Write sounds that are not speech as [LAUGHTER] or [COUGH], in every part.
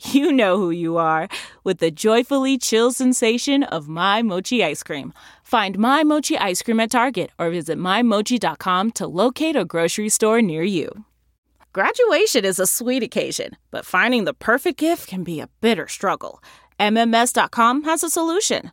you know who you are with the joyfully chill sensation of My Mochi ice cream. Find My Mochi ice cream at Target or visit MyMochi.com to locate a grocery store near you. Graduation is a sweet occasion, but finding the perfect gift can be a bitter struggle. MMS.com has a solution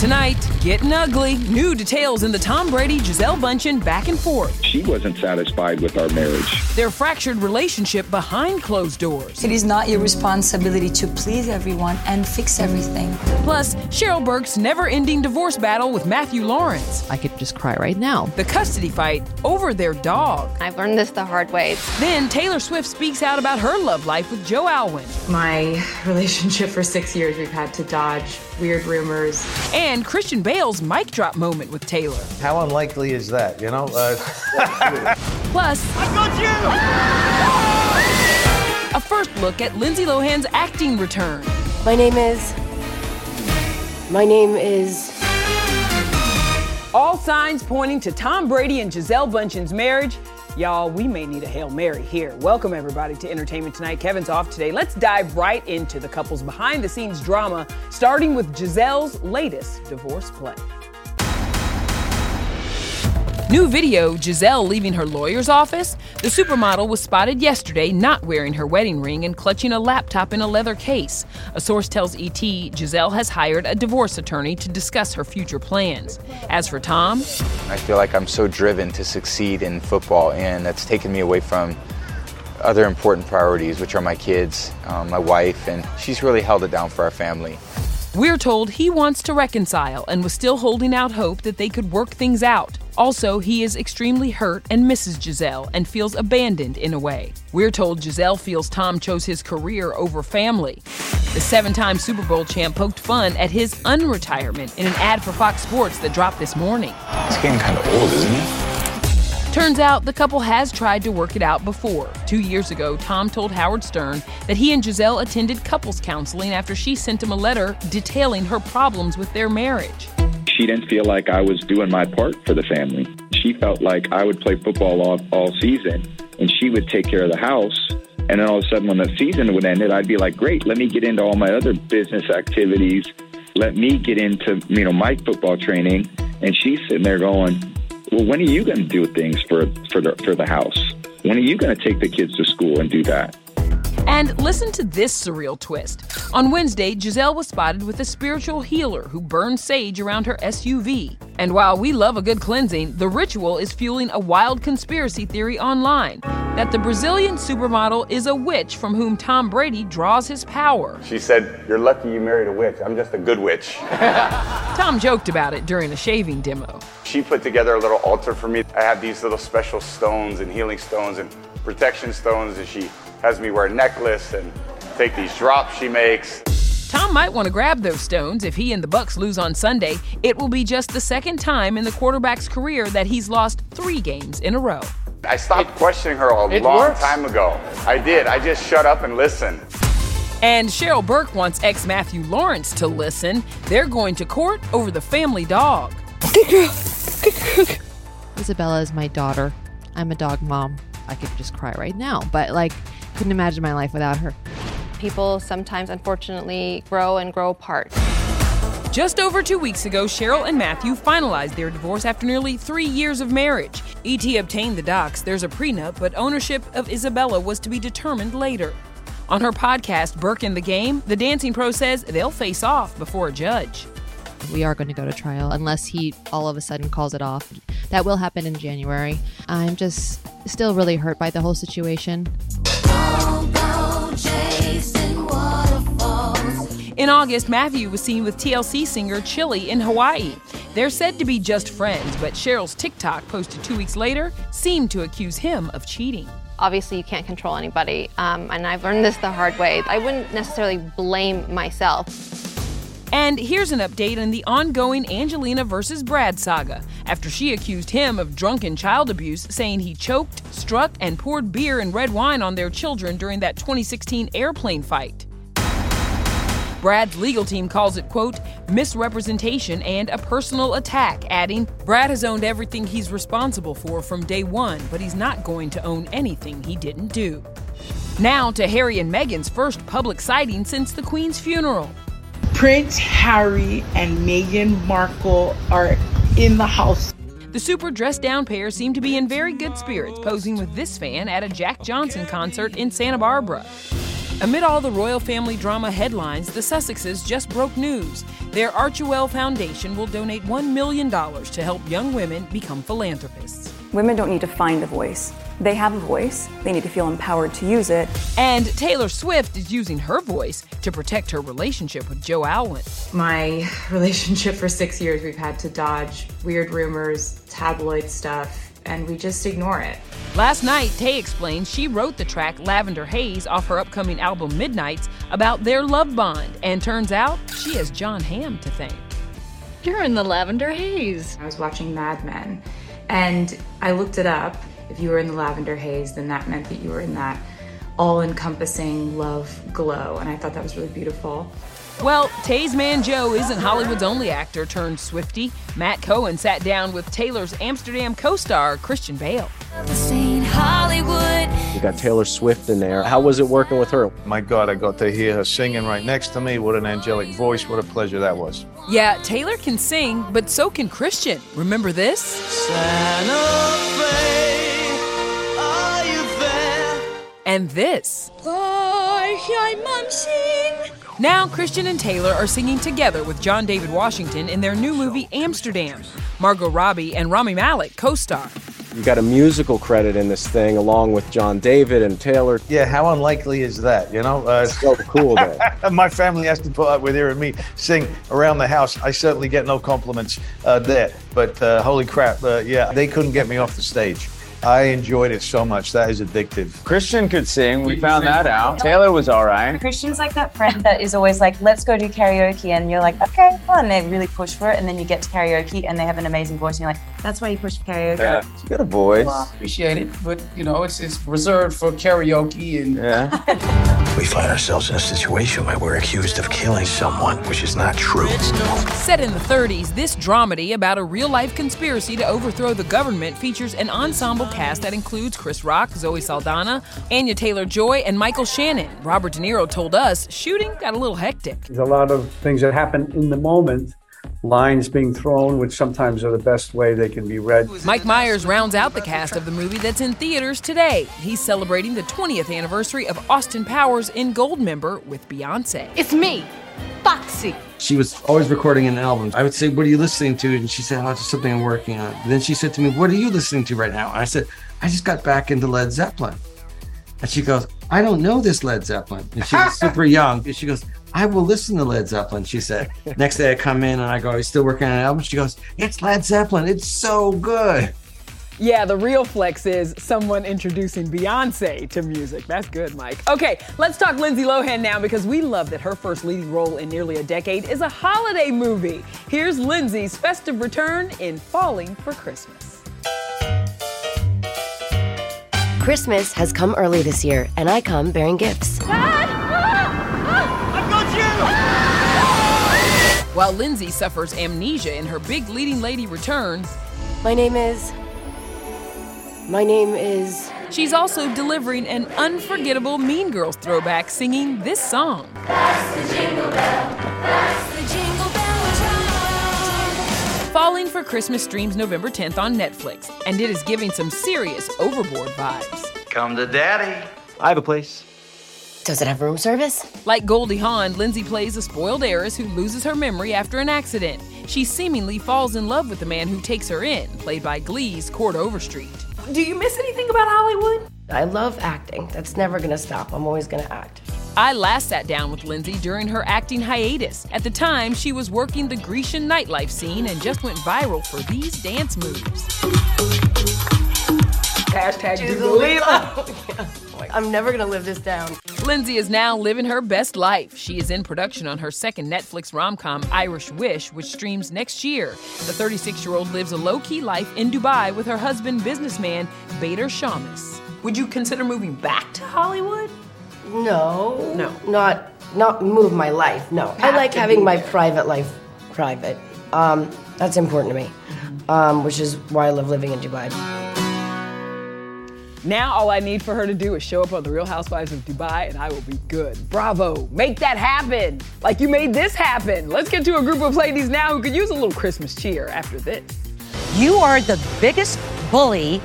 Tonight, getting ugly. New details in the Tom Brady Gisele Bündchen back and forth. She wasn't satisfied with our marriage. Their fractured relationship behind closed doors. It is not your responsibility to please everyone and fix everything. Plus, Cheryl Burke's never ending divorce battle with Matthew Lawrence. I could just cry right now. The custody fight over their dog. I've learned this the hard way. Then Taylor Swift speaks out about her love life with Joe Alwyn. My relationship for six years, we've had to dodge weird rumors. And Christian Bale's mic drop moment with Taylor. How unlikely is that, you know? Uh... [LAUGHS] Plus, I got you! A first look at Lindsay Lohan's acting return. My name is. My name is. All signs pointing to Tom Brady and Gisele Bündchen's marriage. Y'all, we may need a Hail Mary here. Welcome, everybody, to Entertainment Tonight. Kevin's off today. Let's dive right into the couple's behind the scenes drama, starting with Gisele's latest divorce play. New video Gisele leaving her lawyer's office. The supermodel was spotted yesterday not wearing her wedding ring and clutching a laptop in a leather case. A source tells ET Gisele has hired a divorce attorney to discuss her future plans. As for Tom, I feel like I'm so driven to succeed in football, and that's taken me away from other important priorities, which are my kids, um, my wife, and she's really held it down for our family. We're told he wants to reconcile and was still holding out hope that they could work things out. Also, he is extremely hurt and misses Gisele and feels abandoned in a way. We're told Gisele feels Tom chose his career over family. The seven time Super Bowl champ poked fun at his unretirement in an ad for Fox Sports that dropped this morning. It's getting kind of old, isn't it? Turns out the couple has tried to work it out before. Two years ago, Tom told Howard Stern that he and Gisele attended couples counseling after she sent him a letter detailing her problems with their marriage. She didn't feel like I was doing my part for the family. She felt like I would play football all, all season and she would take care of the house. And then all of a sudden, when the season would end, it, I'd be like, great, let me get into all my other business activities. Let me get into, you know, my football training. And she's sitting there going, well, when are you going to do things for for the for the house? When are you going to take the kids to school and do that? And listen to this surreal twist. On Wednesday, Gisele was spotted with a spiritual healer who burned sage around her SUV. And while we love a good cleansing, the ritual is fueling a wild conspiracy theory online that the Brazilian supermodel is a witch from whom Tom Brady draws his power. She said, You're lucky you married a witch. I'm just a good witch. [LAUGHS] Tom joked about it during a shaving demo. She put together a little altar for me. I have these little special stones and healing stones and protection stones, and she has me wear a necklace and take these drops she makes. Tom might want to grab those stones if he and the Bucs lose on Sunday. It will be just the second time in the quarterback's career that he's lost 3 games in a row. I stopped it, questioning her a long works. time ago. I did. I just shut up and listened. And Cheryl Burke wants ex Matthew Lawrence to listen. They're going to court over the family dog. Good girl. Good girl. Isabella is my daughter. I'm a dog mom. I could just cry right now, but like, couldn't imagine my life without her people sometimes, unfortunately, grow and grow apart. Just over two weeks ago, Cheryl and Matthew finalized their divorce after nearly three years of marriage. ET obtained the docs. There's a prenup, but ownership of Isabella was to be determined later. On her podcast, Burke in the Game, the dancing pro says they'll face off before a judge. We are going to go to trial unless he all of a sudden calls it off. That will happen in January. I'm just still really hurt by the whole situation. In August, Matthew was seen with TLC singer Chili in Hawaii. They're said to be just friends, but Cheryl's TikTok posted two weeks later seemed to accuse him of cheating. Obviously, you can't control anybody, um, and I've learned this the hard way. I wouldn't necessarily blame myself. And here's an update on the ongoing Angelina versus Brad saga after she accused him of drunken child abuse, saying he choked, struck, and poured beer and red wine on their children during that 2016 airplane fight. Brad's legal team calls it, quote, misrepresentation and a personal attack, adding, Brad has owned everything he's responsible for from day one, but he's not going to own anything he didn't do. Now to Harry and Meghan's first public sighting since the Queen's funeral. Prince Harry and Meghan Markle are in the house. The super dressed down pair seem to be in very good spirits, posing with this fan at a Jack Johnson concert in Santa Barbara. Amid all the royal family drama headlines, the Sussexes just broke news. Their Archewell Foundation will donate $1 million to help young women become philanthropists. Women don't need to find a voice. They have a voice. They need to feel empowered to use it. And Taylor Swift is using her voice to protect her relationship with Joe Alwyn. My [LAUGHS] relationship for six years, we've had to dodge weird rumors, tabloid stuff, and we just ignore it. Last night, Tay explained she wrote the track Lavender Haze off her upcoming album Midnights about their love bond, and turns out she has Jon Hamm to thank. You're in the Lavender Haze. I was watching Mad Men, and I looked it up. If you were in the Lavender Haze, then that meant that you were in that all encompassing love glow, and I thought that was really beautiful. Well, Tay's man Joe isn't Hollywood's only actor turned Swiftie. Matt Cohen sat down with Taylor's Amsterdam co star, Christian Bale. You got Taylor Swift in there. How was it working with her? My God, I got to hear her singing right next to me. What an angelic voice. What a pleasure that was. Yeah, Taylor can sing, but so can Christian. Remember this? And this. Now, Christian and Taylor are singing together with John David Washington in their new movie Amsterdam. Margot Robbie and Rami Malek co star. You got a musical credit in this thing along with John David and Taylor. Yeah, how unlikely is that? You know, uh, so cool though. [LAUGHS] my family has to put up with hearing me sing around the house. I certainly get no compliments uh, there, but uh, holy crap, uh, yeah, they couldn't get me off the stage. I enjoyed it so much. That is addictive. Christian could sing. We found that out. Taylor was all right. Christian's like that friend that is always like, let's go do karaoke. And you're like, okay, fun. And they really push for it. And then you get to karaoke and they have an amazing voice. And you're like, that's why you push karaoke. Yeah, you got a voice. Well, appreciate it. But, you know, it's, it's reserved for karaoke. And yeah. [LAUGHS] we find ourselves in a situation where we're accused of killing someone, which is not true. Set in the 30s, this dramedy about a real life conspiracy to overthrow the government features an ensemble cast that includes Chris Rock, Zoe Saldana, Anya Taylor Joy, and Michael Shannon. Robert De Niro told us shooting got a little hectic. There's a lot of things that happen in the moment lines being thrown, which sometimes are the best way they can be read. Mike Myers rounds out the cast of the movie that's in theaters today. He's celebrating the 20th anniversary of Austin Powers in Goldmember with Beyonce. It's me, Foxy. She was always recording an album. I would say, What are you listening to? And she said, Oh, it's something I'm working on. And then she said to me, What are you listening to right now? And I said, I just got back into Led Zeppelin. And she goes, I don't know this Led Zeppelin. And she was [LAUGHS] super young. And she goes, I will listen to Led Zeppelin, she said. Next day I come in and I go, Are you still working on an album? She goes, It's Led Zeppelin. It's so good. Yeah, the real flex is someone introducing Beyonce to music. That's good, Mike. Okay, let's talk Lindsay Lohan now because we love that her first leading role in nearly a decade is a holiday movie. Here's Lindsay's festive return in Falling for Christmas. Christmas has come early this year, and I come bearing gifts. Ah! Ah! I've got you! While Lindsay suffers amnesia in her big leading lady return, My name is. My name is. she's also delivering an unforgettable Mean Girls throwback singing this song. Falling for Christmas streams November 10th on Netflix, and it is giving some serious overboard vibes. Come to daddy. I have a place. Does it have room service? Like Goldie Hawn, Lindsay plays a spoiled heiress who loses her memory after an accident. She seemingly falls in love with the man who takes her in, played by Glee's Chord Overstreet. Do you miss anything about Hollywood? I love acting. That's never gonna stop. I'm always gonna act. I last sat down with Lindsay during her acting hiatus. At the time, she was working the Grecian nightlife scene and just went viral for these dance moves. Hashtag [LAUGHS] I'm never gonna live this down. Lindsay is now living her best life. She is in production on her second Netflix rom com, Irish Wish, which streams next year. The 36 year old lives a low key life in Dubai with her husband, businessman Bader Shammas. Would you consider moving back to Hollywood? No. No. Not not move my life. No. I like having my private life private. Um, that's important to me. Um, which is why I love living in Dubai. Now, all I need for her to do is show up on The Real Housewives of Dubai and I will be good. Bravo. Make that happen. Like you made this happen. Let's get to a group of ladies now who could use a little Christmas cheer after this. You are the biggest bully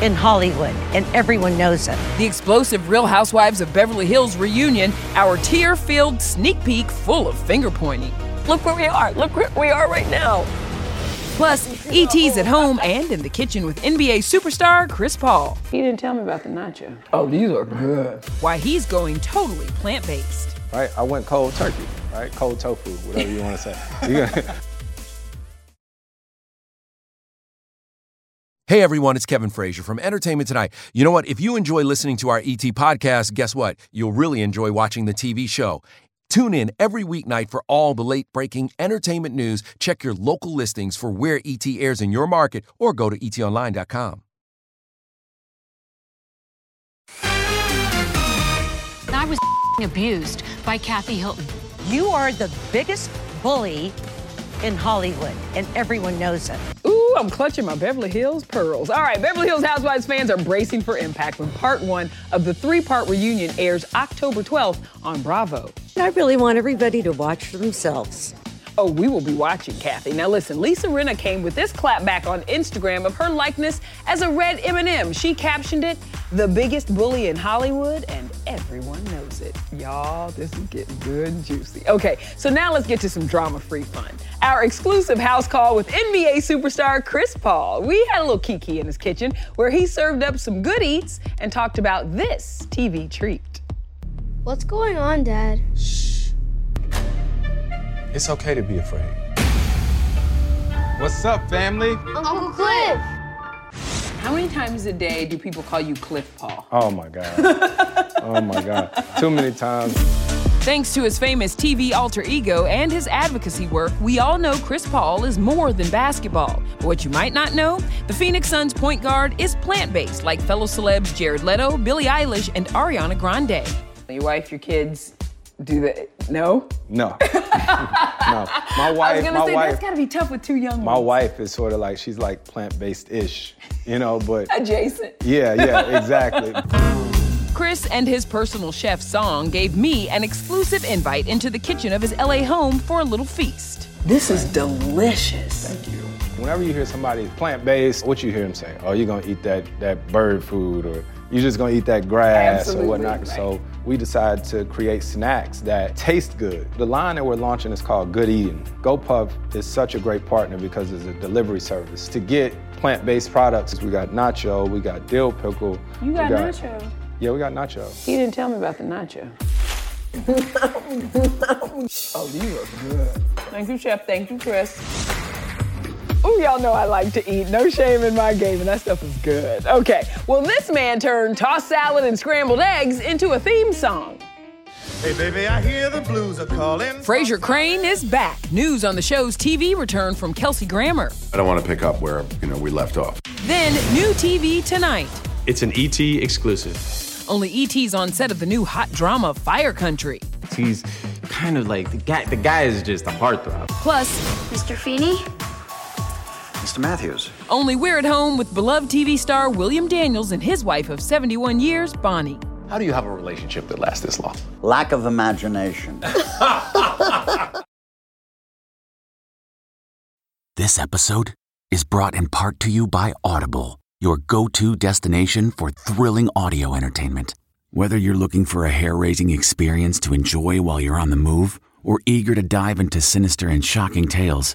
in Hollywood, and everyone knows it. The explosive Real Housewives of Beverly Hills reunion, our tear filled sneak peek full of finger pointing. Look where we are. Look where we are right now. Plus, ET's at home and in the kitchen with NBA superstar Chris Paul. He didn't tell me about the nacho. Oh, these are good. Why he's going totally plant based. Right? I went cold turkey, right? Cold tofu, whatever you want to say. [LAUGHS] Hey everyone, it's Kevin Frazier from Entertainment Tonight. You know what? If you enjoy listening to our ET podcast, guess what? You'll really enjoy watching the TV show. Tune in every weeknight for all the late breaking entertainment news. Check your local listings for where ET airs in your market or go to etonline.com. I was [LAUGHS] abused by Kathy Hilton. You are the biggest bully in Hollywood, and everyone knows it. Ooh, I'm clutching my Beverly Hills pearls. All right, Beverly Hills Housewives fans are bracing for impact when part one of the three part reunion airs October 12th on Bravo. I really want everybody to watch for themselves. Oh, we will be watching, Kathy. Now listen, Lisa Rinna came with this clapback on Instagram of her likeness as a red M&M. She captioned it, "The biggest bully in Hollywood, and everyone knows it." Y'all, this is getting good and juicy. Okay, so now let's get to some drama-free fun. Our exclusive house call with NBA superstar Chris Paul. We had a little kiki in his kitchen where he served up some good eats and talked about this TV treat. What's going on, Dad? It's okay to be afraid. What's up, family? Uncle Cliff! How many times a day do people call you Cliff Paul? Oh my God. oh my God. Too many times. Thanks to his famous TV alter ego and his advocacy work, we all know Chris Paul is more than basketball. But what you might not know, the Phoenix Suns point guard is plant based, like fellow celebs Jared Leto, Billie Eilish, and Ariana Grande. Your wife, your kids, do they? No? No. [LAUGHS] no. My wife, I was gonna my say wife, that's gotta be tough with two young my ones. wife is sort of like she's like plant-based-ish, you know, but [LAUGHS] Adjacent. yeah, yeah, exactly. [LAUGHS] Chris and his personal chef Song gave me an exclusive invite into the kitchen of his LA home for a little feast. This is delicious. Thank you. Whenever you hear somebody plant-based, what you hear them say? Oh, you're gonna eat that that bird food, or you're just gonna eat that grass Absolutely, or whatnot. right. So we decided to create snacks that taste good. The line that we're launching is called Good Eating. GoPuff is such a great partner because it's a delivery service. To get plant-based products, we got nacho, we got dill pickle. You we got nacho. Yeah, we got nacho. He didn't tell me about the nacho. oh, these are good. Thank you, Chef. Thank you, Chris. Oh, y'all know I like to eat. No shame in my game, and that stuff is good. Okay, well, this man turned tossed salad and scrambled eggs into a theme song. Hey, baby, I hear the blues are calling. Frasier Crane is back. News on the show's TV return from Kelsey Grammer. I don't want to pick up where, you know, we left off. Then, new TV tonight. It's an ET exclusive. Only ET's on set of the new hot drama Fire Country. He's kind of like the guy. The guy is just a heartthrob. Plus, Mr. Feeney? Mr. Matthews. only we're at home with beloved TV star William Daniels and his wife of 71 years, Bonnie. How do you have a relationship that lasts this long? Lack of imagination. [LAUGHS] This episode is brought in part to you by Audible, your go to destination for thrilling audio entertainment. Whether you're looking for a hair raising experience to enjoy while you're on the move or eager to dive into sinister and shocking tales,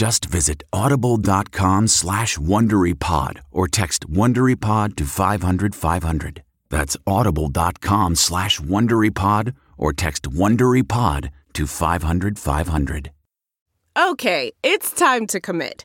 Just visit audible.com slash WonderyPod or text WonderyPod to 500 500. That's audible.com slash WonderyPod or text WonderyPod to 500 500. Okay, it's time to commit.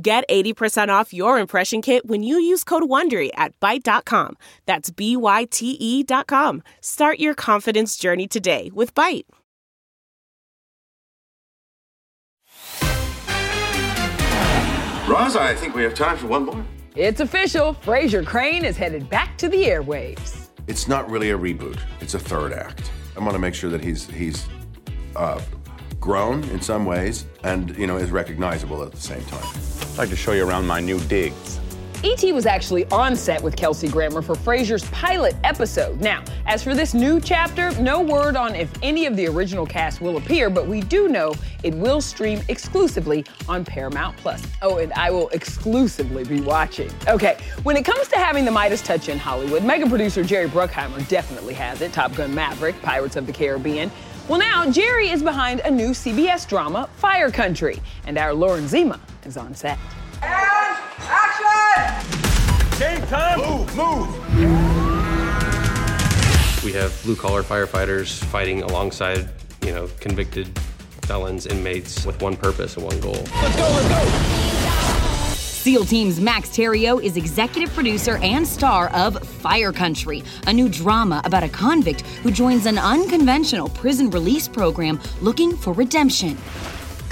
Get 80% off your impression kit when you use code WONDERY at Byte.com. That's B-Y-T-E dot com. Start your confidence journey today with Byte. Roz, I think we have time for one more. It's official. Frasier Crane is headed back to the airwaves. It's not really a reboot. It's a third act. I want to make sure that he's he's uh, grown in some ways and you know is recognizable at the same time. I'd like to show you around my new digs. E.T. was actually on set with Kelsey Grammer for Frasier's pilot episode. Now, as for this new chapter, no word on if any of the original cast will appear, but we do know it will stream exclusively on Paramount Plus. Oh, and I will exclusively be watching. Okay, when it comes to having the Midas touch in Hollywood, mega producer Jerry Bruckheimer definitely has it. Top Gun Maverick, Pirates of the Caribbean. Well, now Jerry is behind a new CBS drama, Fire Country, and our Lauren Zima is on set. Game time! Move, move! We have blue collar firefighters fighting alongside, you know, convicted felons, inmates with one purpose and one goal. Let's go, let's go! SEAL Team's Max Thieriot is executive producer and star of Fire Country, a new drama about a convict who joins an unconventional prison release program looking for redemption.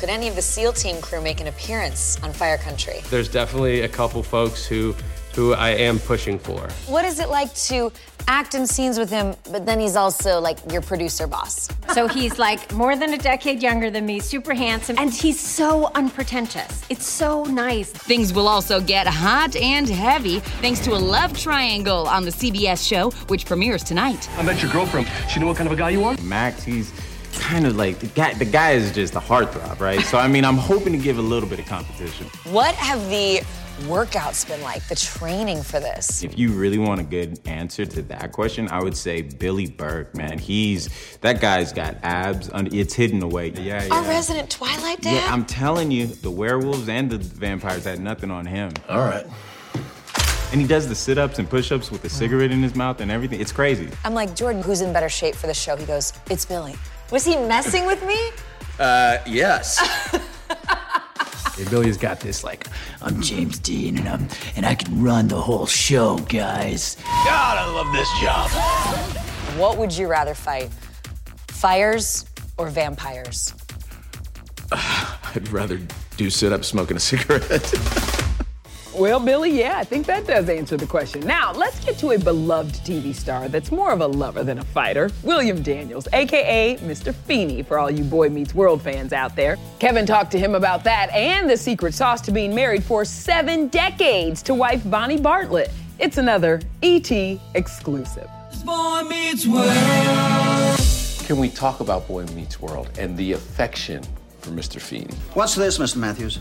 Could any of the SEAL team crew make an appearance on Fire Country? There's definitely a couple folks who who I am pushing for. What is it like to act in scenes with him, but then he's also like your producer boss? So he's like more than a decade younger than me, super handsome, and he's so unpretentious. It's so nice. Things will also get hot and heavy thanks to a love triangle on the CBS show, which premieres tonight. I met your girlfriend. She know what kind of a guy you are? Max, he's kind of like the guy. The guy is just a heartthrob, right? So I mean, I'm hoping to give a little bit of competition. What have the workouts been like, the training for this? If you really want a good answer to that question, I would say Billy Burke, man. He's that guy's got abs. Under, it's hidden away. Yeah, yeah. Our resident Twilight dad? Yeah, I'm telling you, the werewolves and the vampires had nothing on him. All right. And he does the sit-ups and push-ups with a cigarette in his mouth and everything. It's crazy. I'm like, Jordan, who's in better shape for the show? He goes, It's Billy. Was he messing with me? Uh, yes. [LAUGHS] Hey, Billy's got this like I'm James Dean and I'm and I can run the whole show, guys. God, I love this job. What would you rather fight? Fires or vampires? [SIGHS] I'd rather do sit up smoking a cigarette. [LAUGHS] Well, Billy, yeah, I think that does answer the question. Now, let's get to a beloved TV star that's more of a lover than a fighter William Daniels, aka Mr. Feeney, for all you Boy Meets World fans out there. Kevin talked to him about that and the secret sauce to being married for seven decades to wife Bonnie Bartlett. It's another ET exclusive. Boy Meets World. Can we talk about Boy Meets World and the affection for Mr. Feeney? What's this, Mr. Matthews?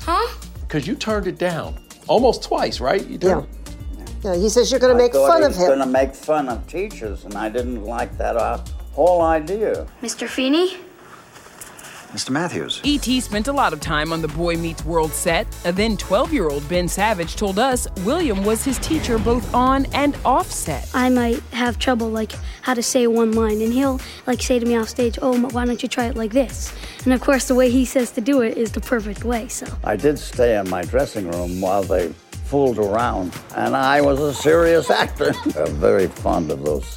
Huh? Because you turned it down almost twice, right? You turned Yeah, he says you're going to make fun he of was him. going to make fun of teachers, and I didn't like that uh, whole idea. Mr. Feeney? Mr. Matthews. E.T. spent a lot of time on the Boy Meets World set. A then 12 year old Ben Savage told us William was his teacher both on and off set. I might have trouble, like, how to say one line, and he'll, like, say to me off stage, oh, why don't you try it like this? And of course, the way he says to do it is the perfect way, so. I did stay in my dressing room while they fooled around, and I was a serious actor. I'm [LAUGHS] very fond of those,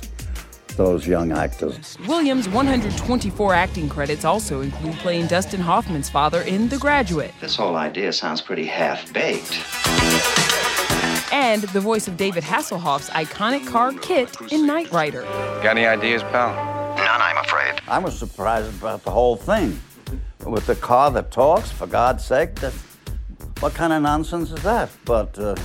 those young actors. Williams' 124 acting credits also include playing Dustin Hoffman's father in The Graduate This whole idea sounds pretty half baked. and the voice of David Hasselhoff's iconic car KITT in Knight Rider. Got any ideas, pal? None, I'm afraid. I was surprised about the whole thing. With the car that talks, for God's sake, that, what kind of nonsense is that? But uh,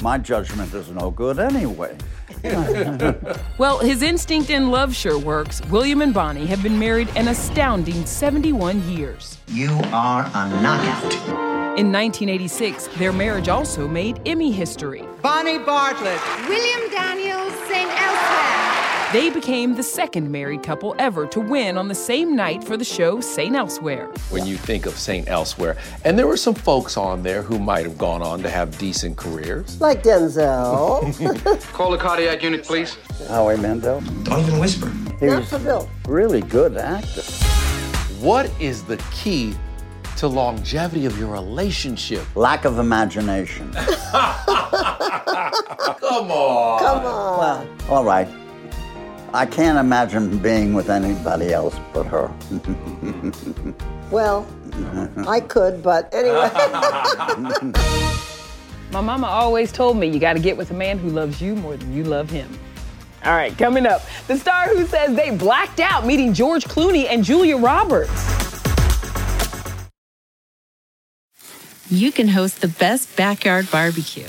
my judgment is no good anyway. [LAUGHS] Well, his instinct in love sure works. William and Bonnie have been married an astounding 71 years. You are a knockout. In 1986, their marriage also made Emmy history. Bonnie Bartlett. William Daniels, St. Elsewhere. They became the second married couple ever to win on the same night for the show St. Elsewhere. when you think of St. Elsewhere. And there were some folks on there who might have gone on to have decent careers. Like Denzel. [LAUGHS] Call the cardiac unit, please. Howie Mandel. Don't even whisper. He Not was for Bill. really good actor. What is the key to longevity of your relationship? Lack of imagination. [LAUGHS] Come on. Come on. Well, all right. I can't imagine being with anybody else but her. [LAUGHS] Well, I could, but anyway. [LAUGHS] My mama always told me you got to get with a man who loves you more than you love him. All right, coming up, the star who says they blacked out meeting George Clooney and Julia Roberts. you can host the best backyard barbecue.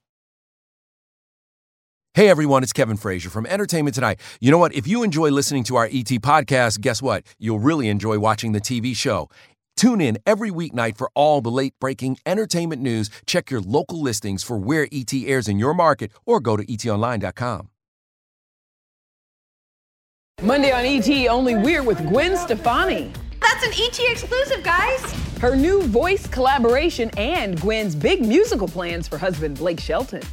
Hey everyone, it's Kevin Frazier from Entertainment Tonight. You know what? If you enjoy listening to our ET podcast, guess what? You'll really enjoy watching the TV show. Tune in every weeknight for all the late breaking entertainment news. Check your local listings for where ET airs in your market or go to etonline.com. Monday on ET, only we're with Gwen Stefani. That's an ET exclusive, guys. Her new voice collaboration and Gwen's big musical plans for husband Blake Shelton.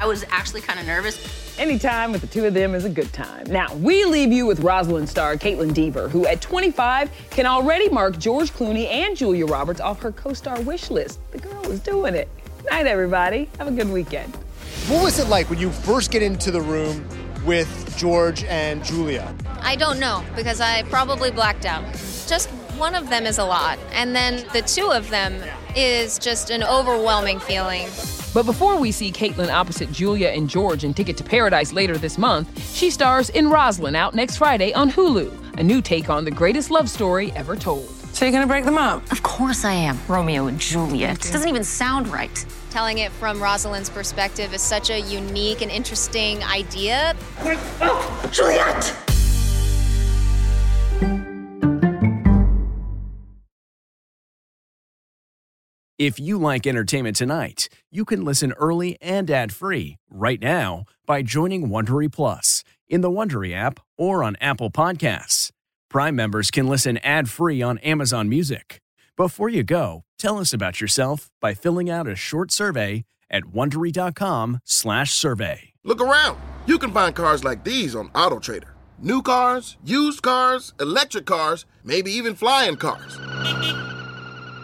I was actually kind of nervous. Any time with the two of them is a good time. Now, we leave you with Rosaline star Kaitlyn Dever, who at 25 can already mark George Clooney and Julia Roberts off her co star wish list. The girl is doing it. Night, everybody. Have a good weekend. What was it like when you first get into the room with George and Julia? I don't know because I probably blacked out. Just one of them is a lot. And then the two of them, is just an overwhelming feeling. But before we see Kaitlyn opposite Julia and George in Ticket to Paradise later this month, she stars in Rosaline out next Friday on Hulu, a new take on the greatest love story ever told. So you're gonna break them up? Of course I am. Romeo and Juliet. It doesn't even sound right. Telling it from Rosaline's perspective is such a unique and interesting idea. Oh, Juliet! If you like entertainment tonight, you can listen early and ad-free right now by joining Wondery Plus in the Wondery app or on Apple Podcasts. Prime members can listen ad-free on Amazon Music. Before you go, tell us about yourself by filling out a short survey at wondery.com/survey. Look around. You can find cars like these on AutoTrader. New cars, used cars, electric cars, maybe even flying cars.